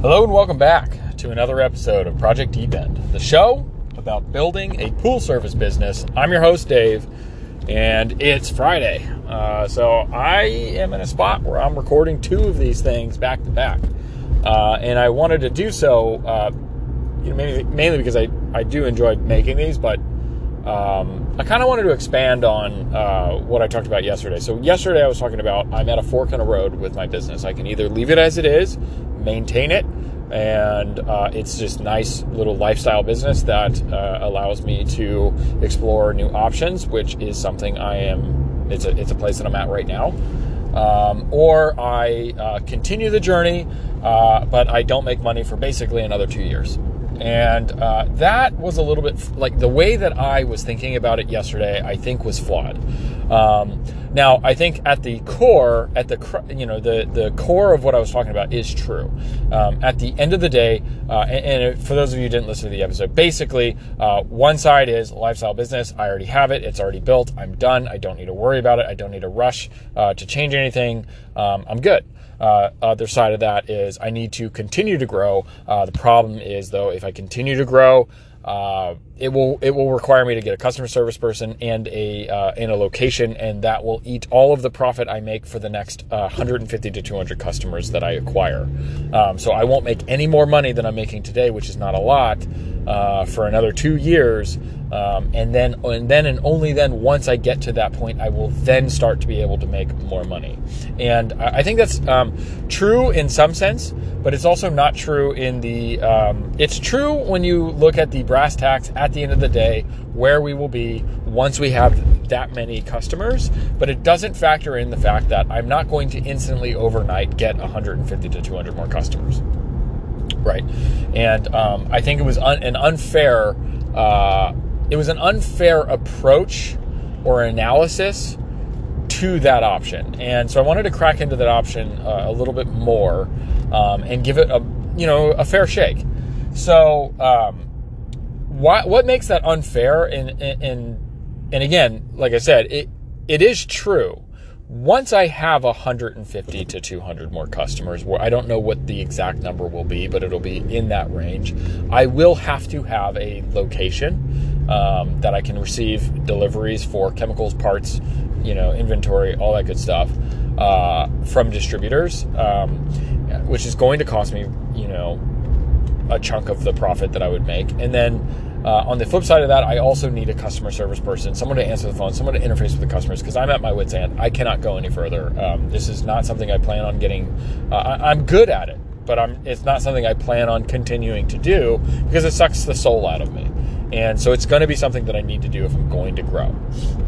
Hello and welcome back to another episode of Project Deep End, the show about building a pool service business. I'm your host, Dave, and it's Friday. Uh, so I am in a spot where I'm recording two of these things back to back. Uh, and I wanted to do so uh, you know, mainly, mainly because I, I do enjoy making these, but um, I kind of wanted to expand on uh, what I talked about yesterday. So, yesterday I was talking about I'm at a fork in a road with my business. I can either leave it as it is, maintain it, and uh, it's just nice little lifestyle business that uh, allows me to explore new options, which is something I am. It's a it's a place that I'm at right now. Um, or I uh, continue the journey, uh, but I don't make money for basically another two years. And uh, that was a little bit like the way that I was thinking about it yesterday, I think was flawed. Um, now, I think at the core, at the you know the the core of what I was talking about is true. Um, at the end of the day, uh, and, and, for those of you who didn't listen to the episode, basically uh, one side is lifestyle business. I already have it; it's already built. I'm done. I don't need to worry about it. I don't need to rush uh, to change anything. Um, I'm good. Uh, other side of that is I need to continue to grow. Uh, the problem is though, if I continue to grow, uh, it will it will require me to get a customer service person and a uh, in a location, and that will eat all of the profit I make for the next uh, 150 to 200 customers that I acquire. Um, so I won't make any more money than I'm making today, which is not a lot, uh, for another two years. Um, and then and then and only then once I get to that point, I will then start to be able to make more money. And I, think that's um, true in some sense, but it's also not true in the. Um, it's true when you look at the brass tacks at the end of the day where we will be once we have that many customers, but it doesn't factor in the fact that I'm not going to instantly overnight get 150 to 200 more customers. Right, and um, I think it was un- an unfair. Uh, it was an unfair approach or analysis to that option. And so I wanted to crack into that option uh, a little bit more um, and give it a you know a fair shake. So um, what what makes that unfair? And and and again, like I said, it it is true. Once I have 150 to 200 more customers, where I don't know what the exact number will be, but it'll be in that range, I will have to have a location um, that I can receive deliveries for chemicals, parts, you know, inventory, all that good stuff uh, from distributors, um, which is going to cost me, you know, a chunk of the profit that I would make. And then uh, on the flip side of that, I also need a customer service person, someone to answer the phone, someone to interface with the customers, because I'm at my wits' end. I cannot go any further. Um, this is not something I plan on getting. Uh, I, I'm good at it, but I'm, it's not something I plan on continuing to do because it sucks the soul out of me. And so it's going to be something that I need to do if I'm going to grow.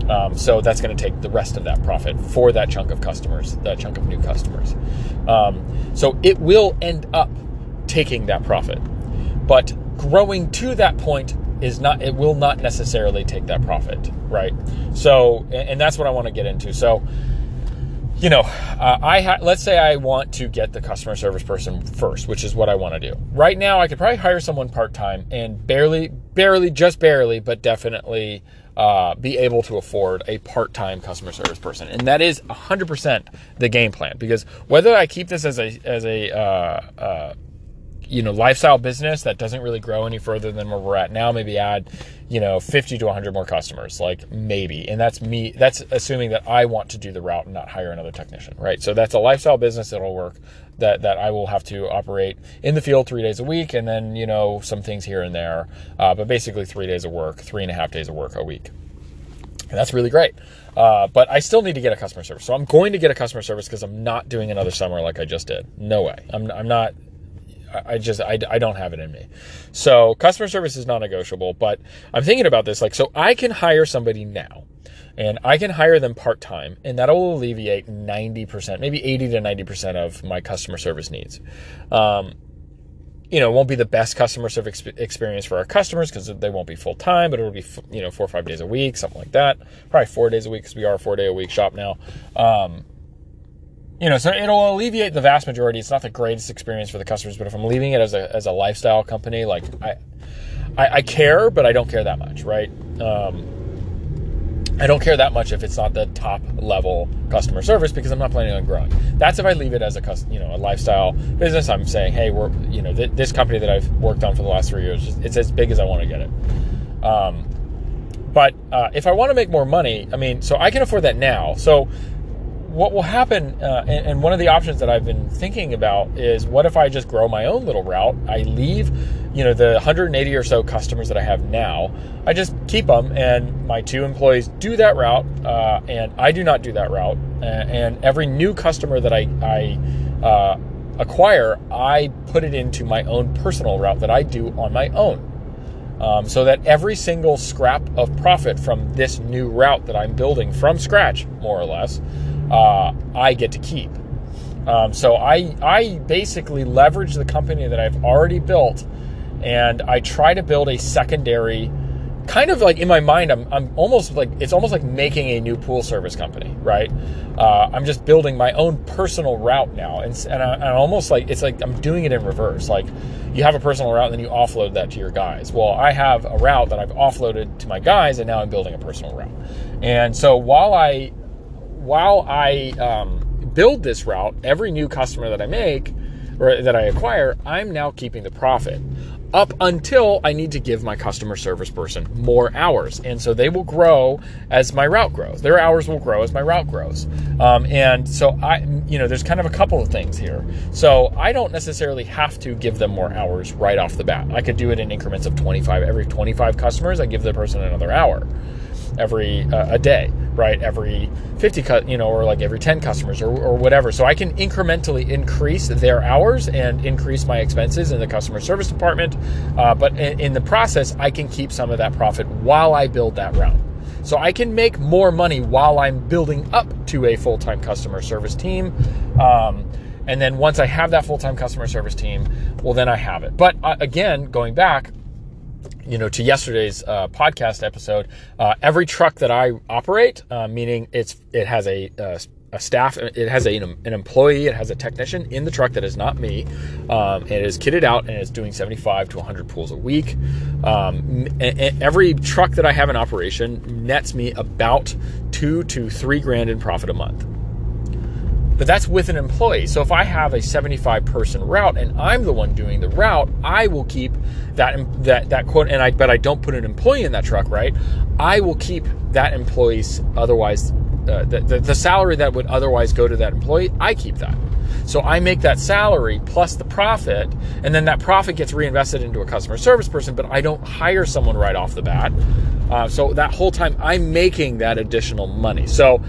Um, so that's going to take the rest of that profit for that chunk of customers, that chunk of new customers. Um, so it will end up taking that profit. But growing to that point is not, it will not necessarily take that profit, right? So, and that's what I want to get into. So, you know, uh, I ha- let's say I want to get the customer service person first, which is what I want to do. Right now, I could probably hire someone part time and barely, barely, just barely, but definitely uh, be able to afford a part time customer service person, and that is 100% the game plan. Because whether I keep this as a as a uh, uh you know lifestyle business that doesn't really grow any further than where we're at now maybe add you know 50 to 100 more customers like maybe and that's me that's assuming that i want to do the route and not hire another technician right so that's a lifestyle business that'll work that that i will have to operate in the field three days a week and then you know some things here and there uh, but basically three days of work three and a half days of work a week and that's really great uh, but I still need to get a customer service. So I'm going to get a customer service because I'm not doing another summer like I just did. No way. I'm, I'm not I just I, I don't have it in me. So customer service is non-negotiable, but I'm thinking about this like so I can hire somebody now and I can hire them part-time and that'll alleviate 90%, maybe 80 to 90% of my customer service needs. Um, you know, it won't be the best customer service experience for our customers because they won't be full time, but it'll be, you know, four or five days a week, something like that. Probably four days a week because we are a four day a week shop now. Um, you know, so it'll alleviate the vast majority. It's not the greatest experience for the customers, but if I'm leaving it as a, as a lifestyle company, like I, I, I care, but I don't care that much, right? Um, I don't care that much if it's not the top level customer service because I'm not planning on growing. That's if I leave it as a you know a lifestyle business. I'm saying, hey, we're you know th- this company that I've worked on for the last three years, it's as big as I want to get it. Um, but uh, if I want to make more money, I mean, so I can afford that now. So what will happen, uh, and, and, one of the options that I've been thinking about is what if I just grow my own little route? I leave, you know, the 180 or so customers that I have now, I just keep them, and my two employees do that route, uh, and I do not do that route. And, every new customer that I, I uh, acquire, I put it into my own personal route that I do on my own. Um, so that every single scrap of profit from this new route that I'm building from scratch, more or less, uh, I get to keep. Um, so I I basically leverage the company that I've already built, and I try to build a secondary kind of like in my mind, I'm, I'm almost like it's almost like making a new pool service company, right? Uh, I'm just building my own personal route now, and, and I, am almost like it's like I'm doing it in reverse. Like you have a personal route, and then you offload that to your guys. Well, I have a route that I've offloaded to my guys, and now I'm building a personal route. And so while I while I um, build this route, every new customer that I make or that I acquire, I'm now keeping the profit up until I need to give my customer service person more hours. And so they will grow as my route grows. Their hours will grow as my route grows. Um, and so I, you know, there's kind of a couple of things here. So I don't necessarily have to give them more hours right off the bat. I could do it in increments of 25. Every 25 customers, I give the person another hour every uh, a day, right? Every 50, cut, you know, or like every 10 customers or, or whatever. So I can incrementally increase their hours and increase my expenses in the customer service department. Uh, but in, in the process, I can keep some of that profit while I build that round So I can make more money while I'm building up to a full time customer service team. Um, and then once I have that full time customer service team, well, then I have it. But uh, again, going back, you know, to yesterday's uh, podcast episode, uh, every truck that I operate, uh, meaning it's it has a, uh, a staff, it has a, an employee, it has a technician in the truck that is not me. Um, it is kitted out and it's doing 75 to 100 pools a week. Um, every truck that I have in operation nets me about two to three grand in profit a month but that's with an employee. So if I have a 75 person route and I'm the one doing the route, I will keep that that that quote and I but I don't put an employee in that truck, right? I will keep that employee's otherwise uh, the, the, the salary that would otherwise go to that employee, I keep that. So I make that salary plus the profit, and then that profit gets reinvested into a customer service person, but I don't hire someone right off the bat. Uh, so that whole time I'm making that additional money. So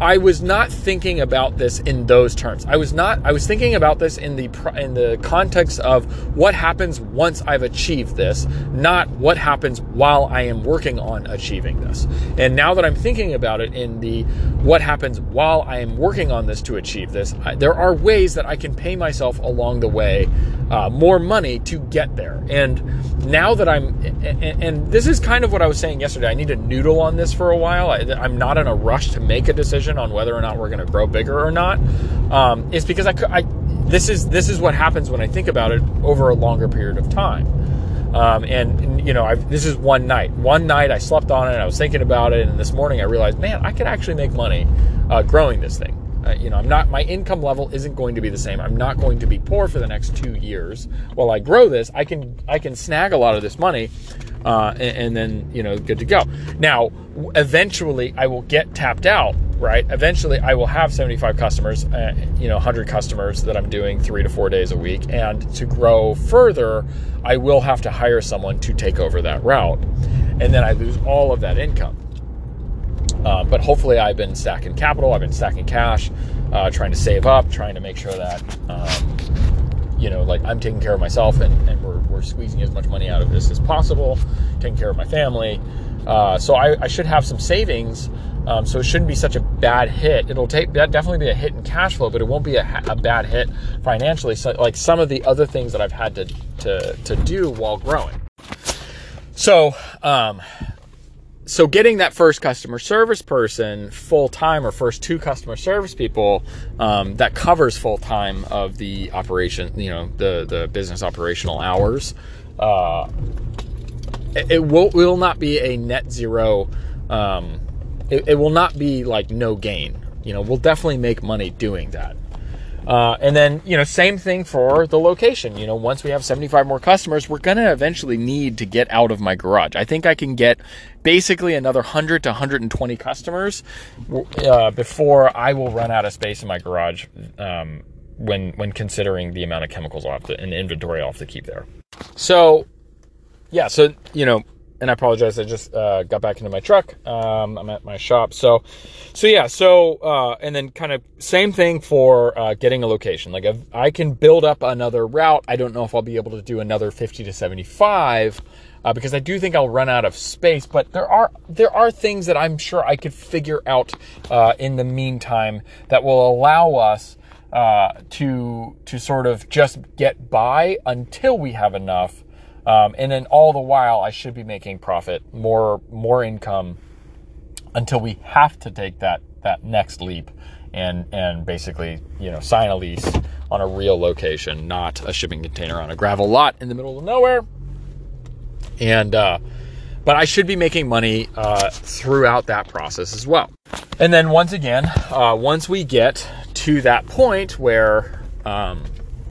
I was not thinking about this in those terms. I was not. I was thinking about this in the in the context of what happens once I've achieved this, not what happens while I am working on achieving this. And now that I'm thinking about it in the what happens while I am working on this to achieve this, I, there are ways that I can pay myself along the way uh, more money to get there. And now that I'm, and, and, this is kind of what I was saying yesterday. I need to noodle on this for a while. I, I'm not in a rush to make a decision decision on whether or not we're going to grow bigger or not um, is because I, I this is this is what happens when I think about it over a longer period of time. Um, and, and, you know, I've, this is one night. One night I slept on it. I was thinking about it, and this morning I realized, man, I could actually make money uh, growing this thing. Uh, you know, I'm not. My income level isn't going to be the same. I'm not going to be poor for the next two years. While I grow this, I can I can snag a lot of this money, uh, and, and then you know, good to go. Now, eventually, I will get tapped out right? Eventually, I will have 75 customers, uh, you know, 100 customers that I'm doing three to four days a week. And to grow further, I will have to hire someone to take over that route. And then I lose all of that income. Uh, but hopefully, I've been stacking capital, I've been stacking cash, uh, trying to save up, trying to make sure that, um, you know, like I'm taking care of myself and, and we're, we're squeezing as much money out of this as possible, taking care of my family. Uh, so I, I should have some savings um, so it shouldn't be such a bad hit. It'll take that definitely be a hit in cash flow, but it won't be a, a bad hit financially. So, like some of the other things that I've had to to to do while growing. So, um, so getting that first customer service person full time or first two customer service people um, that covers full time of the operation, you know, the the business operational hours. Uh, it will will not be a net zero um, it, it will not be like no gain. You know, we'll definitely make money doing that. Uh, and then, you know, same thing for the location. You know, once we have 75 more customers, we're going to eventually need to get out of my garage. I think I can get basically another 100 to 120 customers uh, before I will run out of space in my garage um, when when considering the amount of chemicals off the, and inventory I'll have to keep there. So, yeah, so, you know, and I apologize. I just uh, got back into my truck. Um, I'm at my shop. So, so yeah. So, uh, and then kind of same thing for uh, getting a location. Like if I can build up another route. I don't know if I'll be able to do another 50 to 75 uh, because I do think I'll run out of space. But there are there are things that I'm sure I could figure out uh, in the meantime that will allow us uh, to to sort of just get by until we have enough um, and then all the while, I should be making profit, more more income, until we have to take that that next leap, and and basically you know sign a lease on a real location, not a shipping container on a gravel lot in the middle of nowhere. And uh, but I should be making money uh, throughout that process as well. And then once again, uh, once we get to that point where um,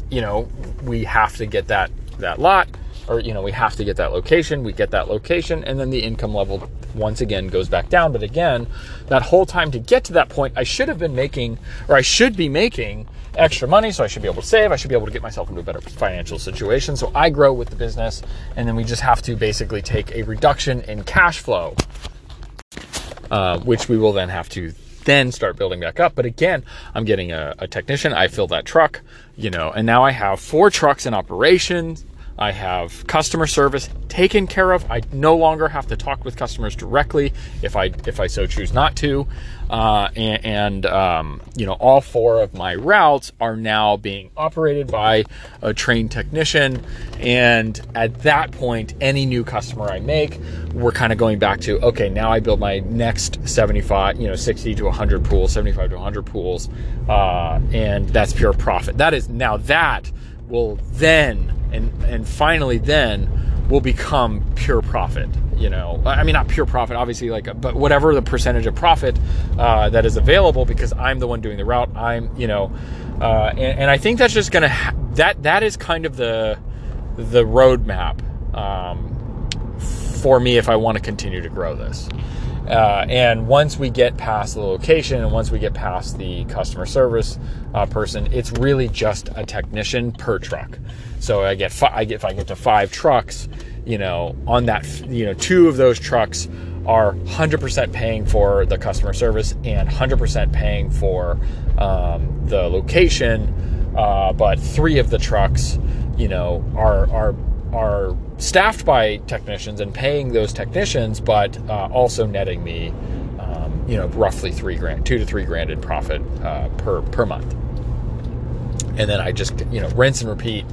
you know we have to get that that lot or you know we have to get that location we get that location and then the income level once again goes back down but again that whole time to get to that point i should have been making or i should be making extra money so i should be able to save i should be able to get myself into a better financial situation so i grow with the business and then we just have to basically take a reduction in cash flow uh, which we will then have to then start building back up. But again, I'm getting a, a, technician. I fill that truck, you know, and now I have four trucks in operation. I have customer service taken care of. I no longer have to talk with customers directly if I if I so choose not to. Uh, and, and um, you know, all four of my routes are now being operated by a trained technician. And at that point, any new customer I make, we're kind of going back to okay, now I build my next 75, you know, 60 to 100 pools, 75 to 100 pools, uh, and that's pure profit. That is now that will then and and finally then will become pure profit you know. I mean not pure profit obviously like but whatever the percentage of profit uh, that is available because i'm the one doing the route i'm you know uh, and, and, i think that's just gonna ha- that that is kind of the the roadmap um, for me if i want to continue to grow this uh, and once we get past the location and once we get past the customer service uh, person, it's really just a technician per truck. So I get, fi- I get if I get to five trucks, you know, on that, you know, two of those trucks are 100% paying for the customer service and 100% paying for um, the location. Uh, but three of the trucks, you know, are are are staffed by technicians and paying those technicians, but uh, also netting me, um, you know, roughly three grand, two to three grand in profit uh, per per month. And then I just you know rinse and repeat.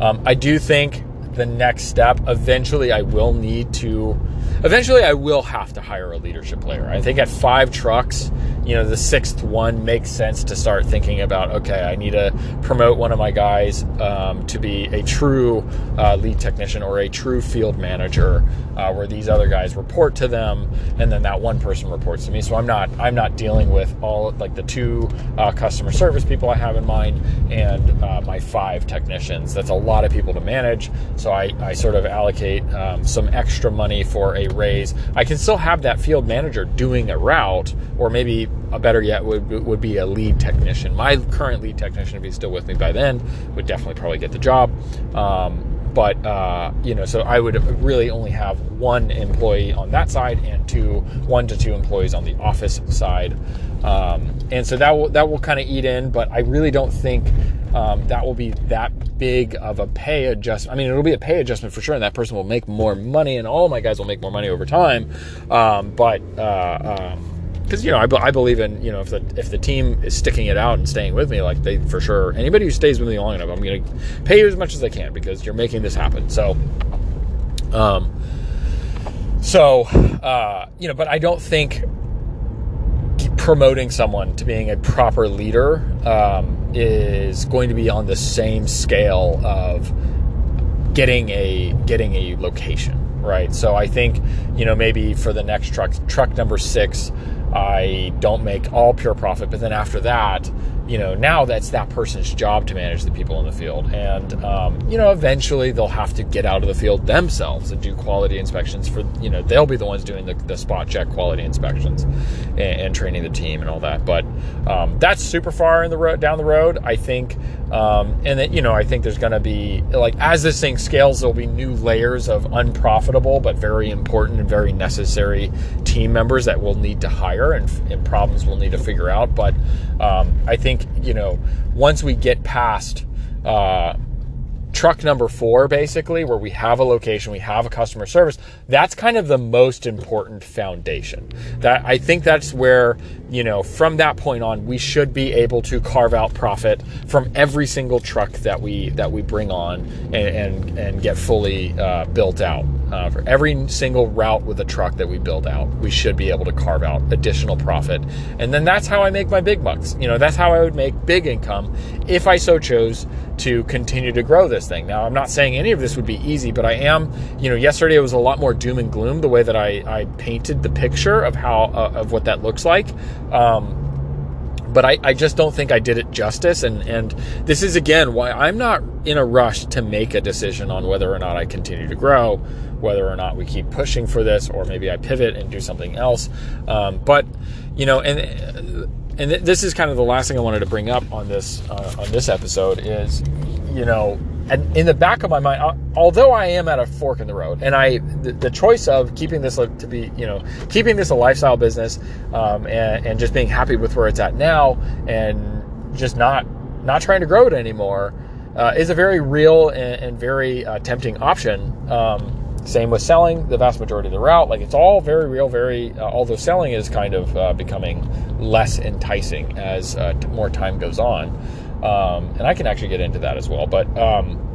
Um, I do think the next step eventually I will need to eventually I will have to hire a leadership player. I think at five trucks, you know, the sixth one makes sense to start thinking about, okay, I need to promote one of my guys um, to be a true uh, lead technician or a true field manager uh, where these other guys report to them and then that one person reports to me. So I'm not, I'm not dealing with all like the two uh, customer service people I have in mind and uh, my five technicians. That's a lot of people to manage. So I, I sort of allocate um, some extra money for a raise. I can still have that field manager doing a route, or maybe a better yet would would be a lead technician. My current lead technician, if he's still with me by then, would definitely probably get the job. Um, but uh, you know, so I would really only have one employee on that side and two, one to two employees on the office side, um, and so that will that will kind of eat in. But I really don't think um, that will be that big of a pay adjustment. I mean, it'll be a pay adjustment for sure, and that person will make more money, and all my guys will make more money over time. Um, but uh, because you know, I, I, believe in you know, if the if the team is sticking it out and staying with me, like they for sure, anybody who stays with me long enough, I'm to pay you as much as I can because you're making this happen. So, um, so uh, you know, but I don't think promoting someone to being a proper leader um, is going to be on the same scale of getting a getting a location right so i think you know maybe for the next truck truck number six I don't make all pure profit, but then after that, you know, now that's that person's job to manage the people in the field. And, um, you know, eventually they'll have to get out of the field themselves and do quality inspections for, you know, they'll be the ones doing the, the spot check quality inspections and, and, training the team and all that. But um, that's super far in the road, down the road. I think, um, and that, you know, I think there's going to be, like, as this thing scales, there'll be new layers of unprofitable but very important and very necessary team members that we'll need to hire and, and problems we'll need to figure out. But um, I think, you know, once we get past uh, truck number four, basically, where we have a location, we have a customer service, that's kind of the most important foundation. That I think that's where, you know, from that point on, we should be able to carve out profit from every single truck that we that we bring on and and, and get fully uh, built out. Uh, for every single route with a truck that we build out, we should be able to carve out additional profit. And then that's how I make my big bucks. You know, that's how I would make big income if I so chose to continue to grow this thing. Now, I'm not saying any of this would be easy, but I am, you know, yesterday it was a lot more doom and gloom the way that I, I painted the picture of how, uh, of what that looks like. Um, but I, I just don't think I did it justice. And, and this is again why I'm not in a rush to make a decision on whether or not I continue to grow, whether or not we keep pushing for this, or maybe I pivot and do something else. Um, but you know, and and th- this is kind of the last thing I wanted to bring up on this uh, on this episode is, you know, and in the back of my mind, uh, although I am at a fork in the road, and I the, the choice of keeping this to be, you know, keeping this a lifestyle business, um, and, and just being happy with where it's at now, and just not not trying to grow it anymore, uh, is a very real and, and very uh, tempting option. Um, same with selling the vast majority of the route. Like it's all very real, very, uh, although selling is kind of uh, becoming less enticing as uh, t- more time goes on. Um, and I can actually get into that as well. But, um,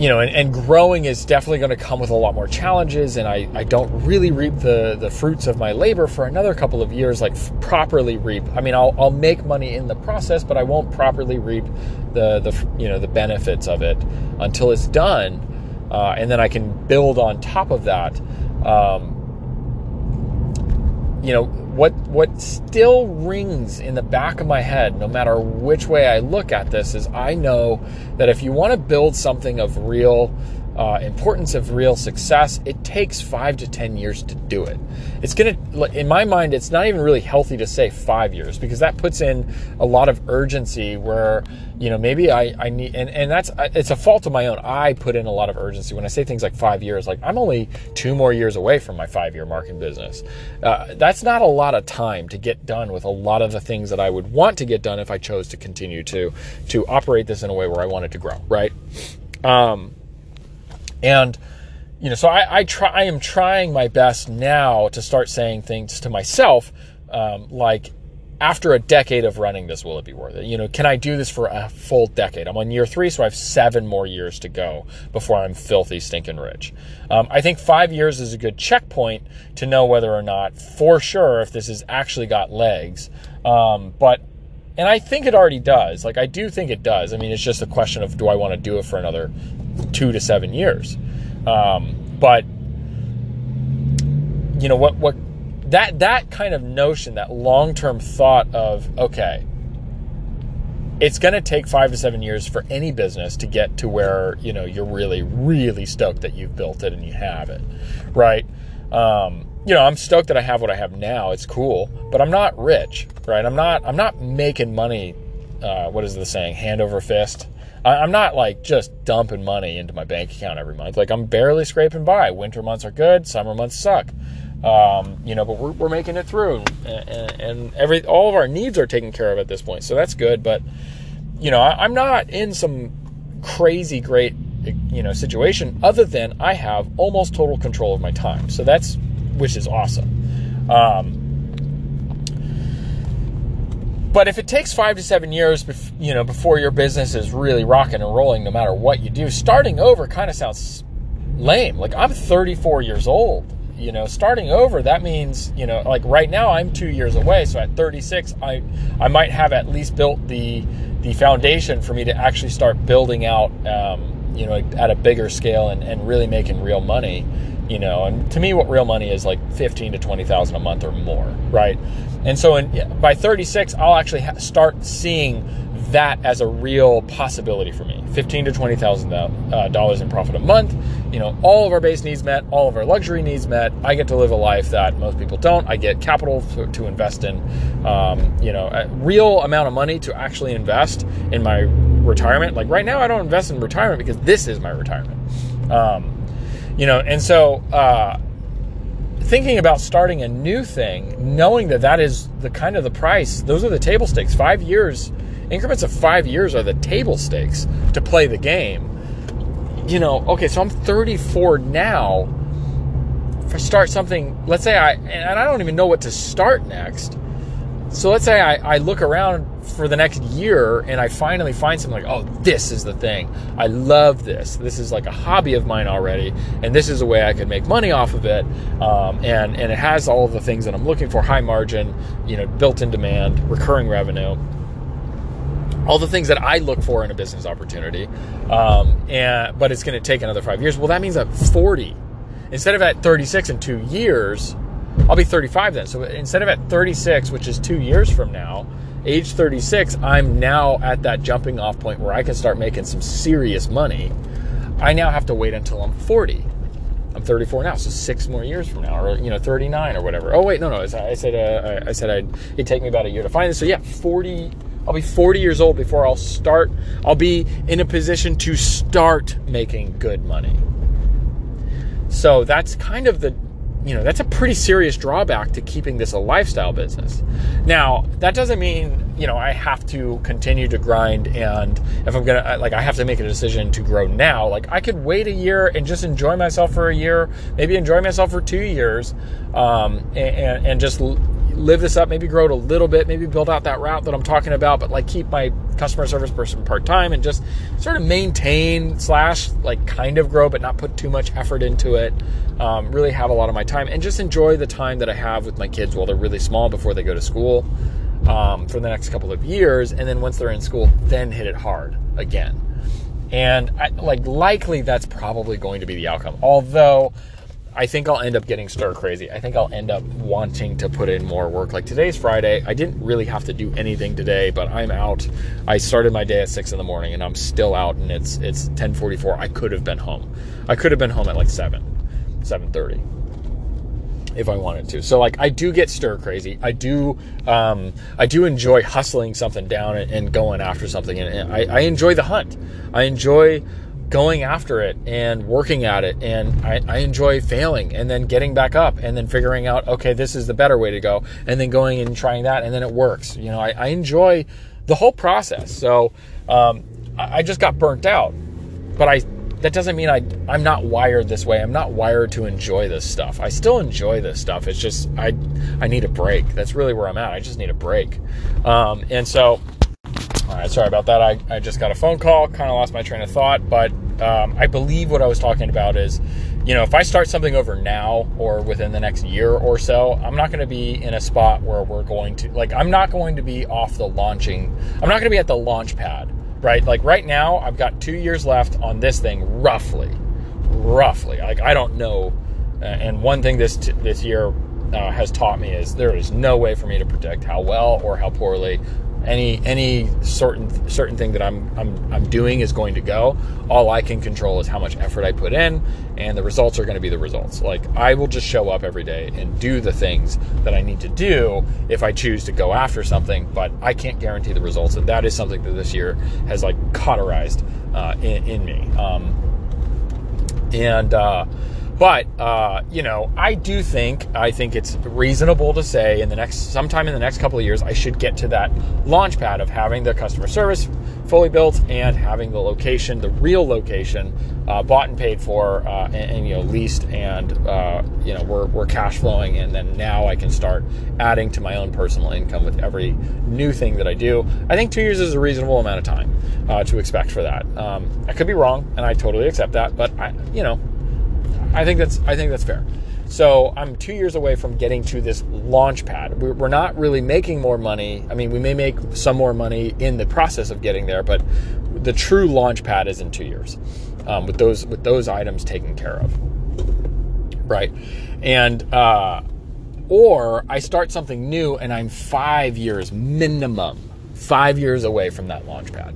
you know, and, and, growing is definitely going to come with a lot more challenges, and I, I don't really reap the, the fruits of my labor for another couple of years, like f- properly reap. I mean, I'll, I'll make money in the process, but I won't properly reap the, the you know the benefits of it until it's done, uh, and then I can build on top of that. Um, you know what what still rings in the back of my head no matter which way I look at this is I know that if you want to build something of real uh, importance of real success, it takes five to 10 years to do it. It's going to, in my mind, it's not even really healthy to say five years because that puts in a lot of urgency where, you know, maybe I, I need, and, and that's, it's a fault of my own. I put in a lot of urgency when I say things like five years, like I'm only two more years away from my five year mark in business. Uh, that's not a lot of time to get done with a lot of the things that I would want to get done if I chose to continue to, to operate this in a way where I wanted to grow, right? Um, and you know, so I, I try. I am trying my best now to start saying things to myself, um, like, after a decade of running this, will it be worth it? You know, can I do this for a full decade? I'm on year three, so I have seven more years to go before I'm filthy, stinking rich. Um, I think five years is a good checkpoint to know whether or not, for sure, if this has actually got legs. Um, but and I think it already does. Like I do think it does. I mean, it's just a question of do I want to do it for another two to seven years. Um, but you know what? What that that kind of notion, that long term thought of okay, it's going to take five to seven years for any business to get to where you know you're really really stoked that you've built it and you have it, right? Um, you know, I'm stoked that I have what I have now. It's cool, but I'm not rich, right? I'm not I'm not making money. Uh, what is the saying? Hand over fist. I'm not like just dumping money into my bank account every month. Like I'm barely scraping by. Winter months are good. Summer months suck. Um, you know, but we're, we're making it through, and, and, every all of our needs are taken care of at this point. So that's good. But you know, I, I'm not in some crazy great you know situation other than I have almost total control of my time. So that's which is awesome. Um, but if it takes five to seven years, you know, before your business is really rocking and rolling, no matter what you do, starting over kind of sounds lame. Like I'm 34 years old. You know, starting over that means you know, like right now I'm two years away. So at 36, I I might have at least built the the foundation for me to actually start building out, um, you know, at a bigger scale and, and really making real money you know. And to me, what real money is like fifteen to twenty thousand a month or more, right? And so, in, by 36, I'll actually ha- start seeing that as a real possibility for me. Fifteen to twenty thousand uh, dollars in profit a month. You know, all of our base needs met, all of our luxury needs met. I get to live a life that most people don't. I get capital to, to invest in. Um, you know, a real amount of money to actually invest in my retirement. Like right now, I don't invest in retirement because this is my retirement. Um, you know, and so. Uh, thinking about starting a new thing, knowing that that is the kind of the price, those are the table stakes. Five years increments of five years are the table stakes to play the game. You know, okay, so I'm 34 now. If I start something, let's say I, and I don't even know what to start next. So let's say I, I look around for the next year and I finally find something like, oh, this is the thing. I love this. This is like a hobby of mine already, and this is a way I can make money off of it. Um, and and it has all of the things that I'm looking for: high margin, you know, built-in demand, recurring revenue all the things that I look for in a business opportunity. Um, and but it's going to take another five years. Well, that means at 40, instead of at 36 in two years, I'll be 35 then. So instead of at 36, which is two years from now, age 36, I'm now at that jumping off point where I can start making some serious money. I now have to wait until I'm 40. I'm 34 now, so six more years from now, or you know, 39 or whatever. Oh wait, no, no. I said uh, I said I'd, it'd take me about a year to find this. So yeah, 40 I'll be 40 years old before I'll start, I'll be in a position to start making good money. So that's kind of the, you know, that's a pretty serious drawback to keeping this a lifestyle business. Now, that doesn't mean, you know, I have to continue to grind and if I'm going to, like, I have to make a decision to grow now. Like, I could wait a year and just enjoy myself for a year, maybe enjoy myself for two years, um, and, and just live this up, maybe grow it a little bit, maybe build out that route that I'm talking about, but like keep my customer service person part time and just sort of maintain slash like kind of grow, but not put too much effort into it. Um, really have a lot of my time and just enjoy the time that I have with my kids while they're really small before they go to school um, for the next couple of years. And then once they're in school, then hit it hard again. And I, like likely that's probably going to be the outcome. Although I think I'll end up getting stir crazy. I think I'll end up wanting to put in more work. Like today's Friday, I didn't really have to do anything today, but I'm out. I started my day at six in the morning, and I'm still out, and it's it's 10:44. I could have been home. I could have been home at like seven, 7:30 if I wanted to. So like I do get stir crazy. I do um, I do enjoy hustling something down and, and going after something, and, and I, I enjoy the hunt. I enjoy going after it and working at it. And I, I, enjoy failing and then getting back up and then figuring out, okay, this is the better way to go. And then going and trying that and then it works. You know, I, I enjoy the whole process. So um, I, I just got burnt out. But I that doesn't mean I I'm not wired this way. I'm not wired to enjoy this stuff. I still enjoy this stuff. It's just I I need a break. That's really where I'm at. I just need a break. Um, and so all right, sorry about that. I, I just got a phone call, kind of lost my train of thought, but um, I believe what I was talking about is, you know, if I start something over now or within the next year or so, I'm not going to be in a spot where we're going to, like, I'm not going to be off the launching, I'm not going to be at the launch pad, right? Like, right now, I've got two years left on this thing, roughly. Roughly. Like, I don't know. And one thing this, this year uh, has taught me is there is no way for me to predict how well or how poorly any any certain certain thing that I'm I'm I'm doing is going to go. All I can control is how much effort I put in, and the results are going to be the results. Like I will just show up every day and do the things that I need to do if I choose to go after something, but I can't guarantee the results, and that is something that this year has like cauterized uh, in, in, me. Um, and uh, but uh, you know, I do think I think it's reasonable to say in the next sometime in the next couple of years, I should get to that launch pad of having the customer service fully built and having the location, the real location, uh, bought and paid for, uh, and, and, you know leased, and uh, you know we're we're cash flowing, and then now I can start adding to my own personal income with every new thing that I do. I think two years is a reasonable amount of time uh, to expect for that. Um, I could be wrong, and I totally accept that, but I you know I think that's I think that's fair. So I'm two years away from getting to this launch pad. We're not really making more money. I mean, we may make some more money in the process of getting there, but the true launch pad is in two years, um, with those with those items taken care of. right? And uh, or I start something new and I'm five years minimum, five years away from that launch pad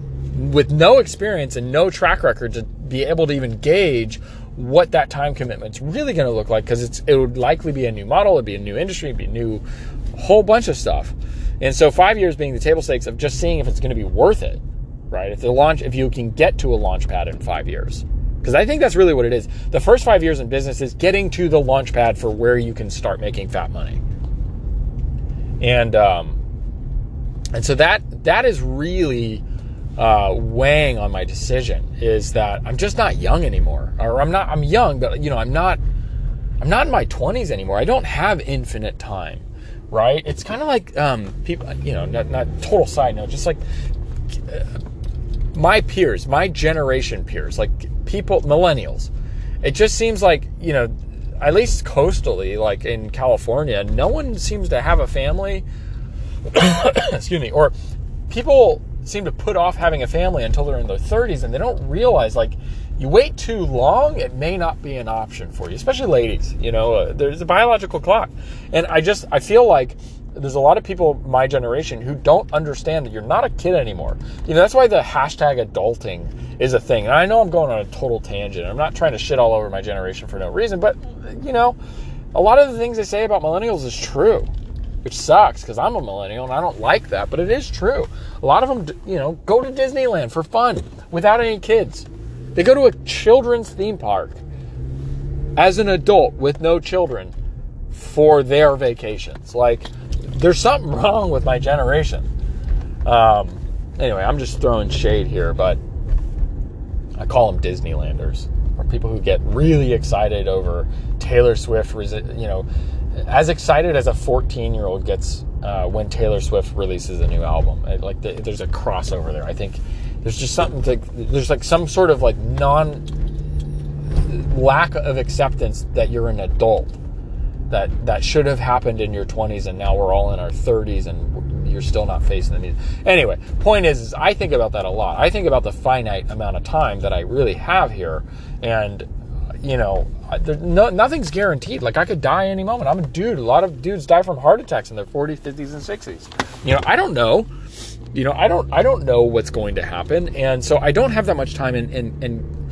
with no experience and no track record to be able to even gauge what that time commitment's really going to look like because it's it would likely be a new model, it'd be a new industry, it'd be a new whole bunch of stuff. And so five years being the table stakes of just seeing if it's going to be worth it, right? If the launch, if you can get to a launch pad in five years, because I think that's really what it is. The first five years in business is getting to the launch pad for where you can start making fat money. And um, and so that that is really uh, weighing on my decision is that I'm just not young anymore, or I'm not I'm young, but you know I'm not I'm not in my 20s anymore. I don't have infinite time, right? It's kind of like um, people, you know, not, not total side note, just like uh, my peers, my generation peers, like people, millennials. It just seems like, you know, at least coastally, like in California, no one seems to have a family. excuse me. Or people seem to put off having a family until they're in their 30s and they don't realize, like, you wait too long, it may not be an option for you, especially ladies. You know, uh, there's a biological clock. And I just, I feel like there's a lot of people my generation who don't understand that you're not a kid anymore. You know, that's why the hashtag adulting is a thing. And I know I'm going on a total tangent. I'm not trying to shit all over my generation for no reason, but you know, a lot of the things they say about millennials is true, which sucks because I'm a millennial and I don't like that, but it is true. A lot of them, you know, go to Disneyland for fun without any kids. They go to a children's theme park as an adult with no children for their vacations. Like, there's something wrong with my generation. Um, anyway, I'm just throwing shade here, but I call them Disneylanders, people who get really excited over Taylor Swift. You know, as excited as a 14 year old gets uh, when Taylor Swift releases a new album. Like, the, there's a crossover there. I think there's just something to, there's like some sort of like non lack of acceptance that you're an adult that that should have happened in your 20s and now we're all in our 30s and you're still not facing the need. Anyway, point is, is I think about that a lot. I think about the finite amount of time that I really have here and you know, no, nothing's guaranteed. Like I could die any moment. I'm a dude. A lot of dudes die from heart attacks in their 40s, 50s, and 60s. You know, I don't know. You know, I don't. I don't know what's going to happen, and so I don't have that much time. And and, and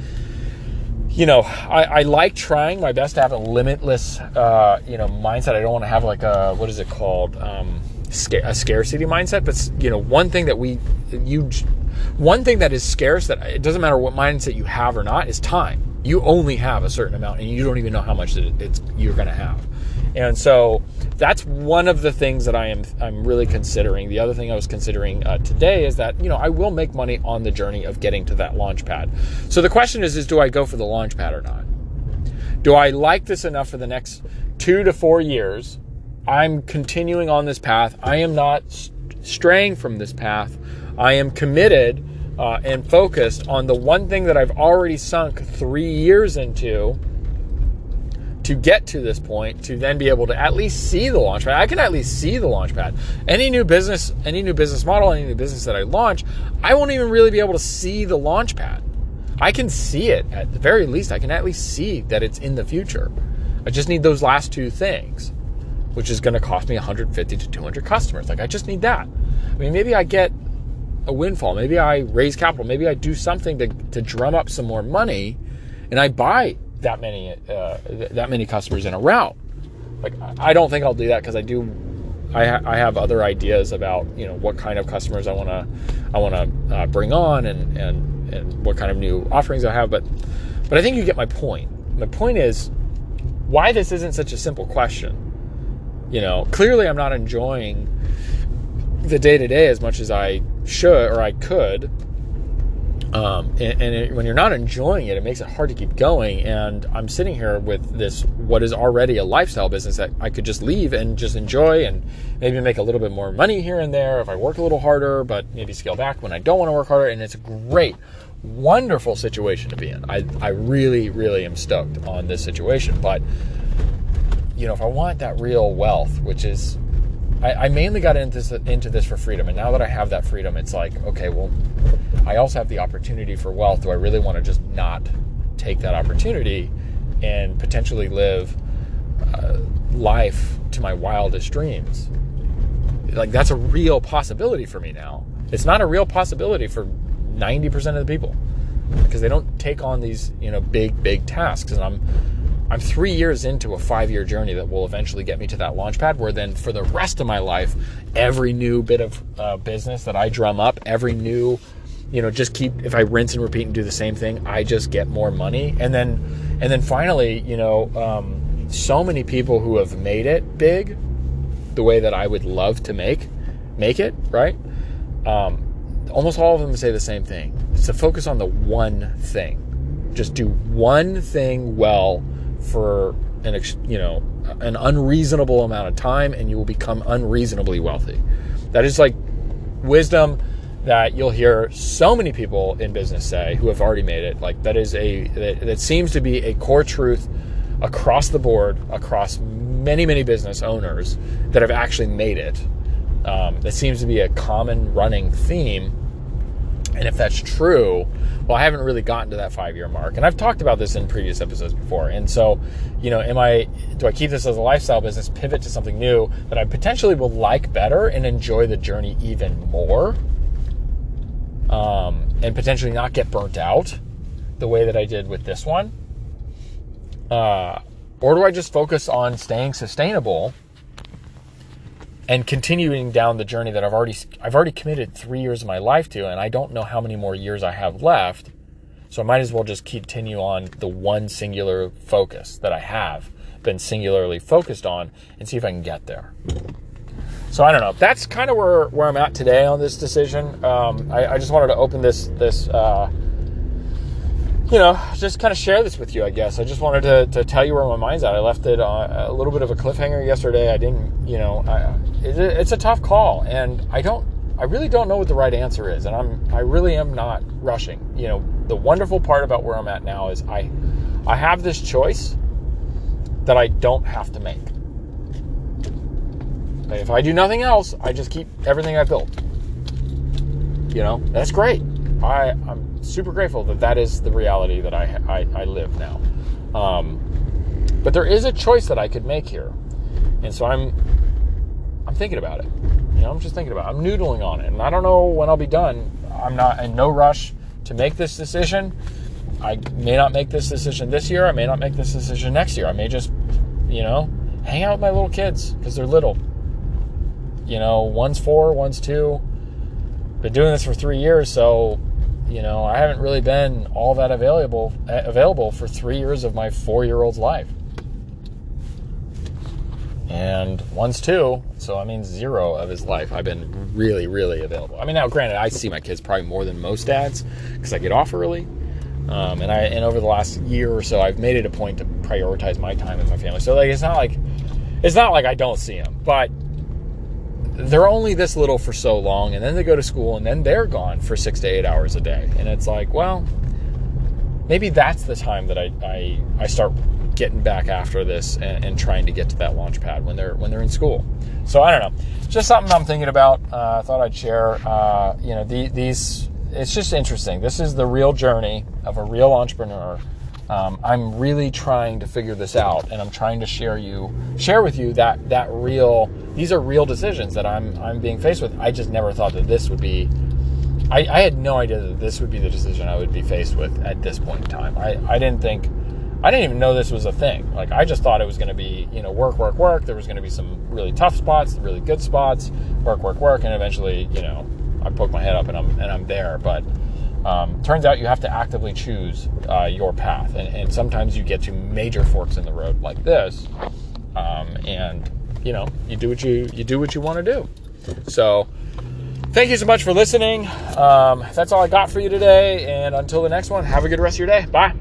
you know, I, I, like trying my best to have a limitless, uh, you know, mindset. I don't want to have like a what is it called, um, a scarcity mindset. But you know, one thing that we, you, one thing that is scarce that it doesn't matter what mindset you have or not is time. You only have a certain amount, and you don't even know how much it's you're going to have. And so that's one of the things that I am I'm really considering. The other thing I was considering uh, today is that you know I will make money on the journey of getting to that launch pad. So the question is, is do I go for the launch pad or not? Do I like this enough for the next two to four years? I'm continuing on this path. I am not straying from this path. I am committed uh, and focused on the one thing that I've already sunk three years into to get to this point to then be able to at least see the launch pad. I can at least see the launch pad. Any new business, any new business model, any new business that I launch, I won't even really be able to see the launch pad. I can see it at the very least. I can at least see that it's in the future. I just need those last two things, which is going to cost me 150 to 200 customers. Like I just need that. I mean, maybe I get a windfall. Maybe I raise capital. Maybe I do something to, to drum up some more money and I buy that many uh, that many customers in a route. Like I don't think I'll do that because I do. I, ha- I have other ideas about you know what kind of customers I want to I want to uh, bring on and and and what kind of new offerings I have. But but I think you get my point. My point is why this isn't such a simple question. You know, clearly I'm not enjoying the day to day as much as I should or I could um, and, and it, when you're not enjoying it, it makes it hard to keep going. And I'm sitting here with this, what is already a lifestyle business that I could just leave and just enjoy and maybe make a little bit more money here and there if I work a little harder, but maybe scale back when I don't want to work harder. And it's a great, wonderful situation to be in. I, I really, really am stoked on this situation. But, you know, if I want that real wealth, which is I, I mainly got into this, into this for freedom, and now that I have that freedom, it's like, okay, well, I also have the opportunity for wealth. Do I really want to just not take that opportunity and potentially live uh, life to my wildest dreams. Like that's a real possibility for me now. It's not a real possibility for 90% of the people because they don't take on these, you know, big big tasks and I'm I'm 3 years into a 5-year journey that will eventually get me to that launch pad where then for the rest of my life every new bit of uh, business that I drum up, every new you know just keep if i rinse and repeat and do the same thing i just get more money. And then and then finally you know um, so many people who have made it big the way that i would love to make make it right? Um, almost all of them say the same thing. It's to focus on the one thing. Just do one thing well for an you know an unreasonable amount of time and you will become unreasonably wealthy that is like wisdom that you'll hear so many people in business say who have already made it. Like that is a that, that seems to be a core truth across the board, across many many business owners that have actually made it. Um, that seems to be a common running theme. And if that's true, well, I haven't really gotten to that five year mark. And I've talked about this in previous episodes before. And so, you know, am I, do I keep this as a lifestyle business, pivot to something new that I potentially will like better and enjoy the journey even more? um, and potentially not get burnt out the way that I did with this one? Uh, or do I just focus on staying sustainable and continuing down the journey that I've already I've already committed three years of my life to, and I don't know how many more years I have left. So I might as well just continue on the one singular focus that I have been singularly focused on and see if I can get there. So I don't know. That's kind of where, where I'm at today on this decision. Um, I, I, just wanted to open this this uh, you know just kind of share this with you. I guess I just wanted to, to tell you where my mind's at. I left it a little bit of a cliffhanger yesterday. I didn't, you know, I, it's a tough call, and I don't. I really don't know what the right answer is, and I'm I really am not rushing. You know, the wonderful part about where I'm at now is I I have this choice that I don't have to make. If I do nothing else, I just keep everything I built. You know, that's great. I, I'm super grateful that that is the reality that I, I, I live now. Um, but there is a choice that I could make here. And so I'm, I'm thinking about it. You know, I'm just thinking about it. I'm noodling on it. And I don't know when I'll be done. I'm not in no rush to make this decision. I may not make this decision this year. I may not make this decision next year. I may just, you know, hang out with my little kids because they're little you know, one's four, one's two. Been doing this for three years, so you know, I haven't really been all that available available for three years of my four year old's life. And one's two, so I mean zero of his life. I've been really, really available. I mean, now granted, I see my kids probably more than most dads because I get off early. Um, and I and over the last year or so, I've made it a point to prioritize my time with my family. So like, it's not like it's not like I don't see them, but they're only this little for so long and then they go to school and then they're gone for six to eight hours a day and it's like well maybe that's the time that i i, I start getting back after this and, and, trying to get to that launch pad when they're when they're in school so i don't know just something i'm thinking about uh, i thought i'd share uh, you know the, these it's just interesting this is the real journey of a real entrepreneur um, I'm really trying to figure this out, and I'm trying to share you share with you that that real these are real decisions that I'm I'm being faced with. I just never thought that this would be. I, I had no idea that this would be the decision I would be faced with at this point in time. I, I didn't think I didn't even know this was a thing. Like I just thought it was going to be, you know, work, work, work. There was going to be some really tough spots, really good spots, work, work, work, and eventually, you know, I poke my head up and I'm and I'm there. But um, turns out you have to actively choose uh, your path, and, and, sometimes you get to major forks in the road like this, um, and you know you do what you you do what you want to do. So, thank you so much for listening. Um, that's all I got for you today, and until the next one, have a good rest of your day. Bye.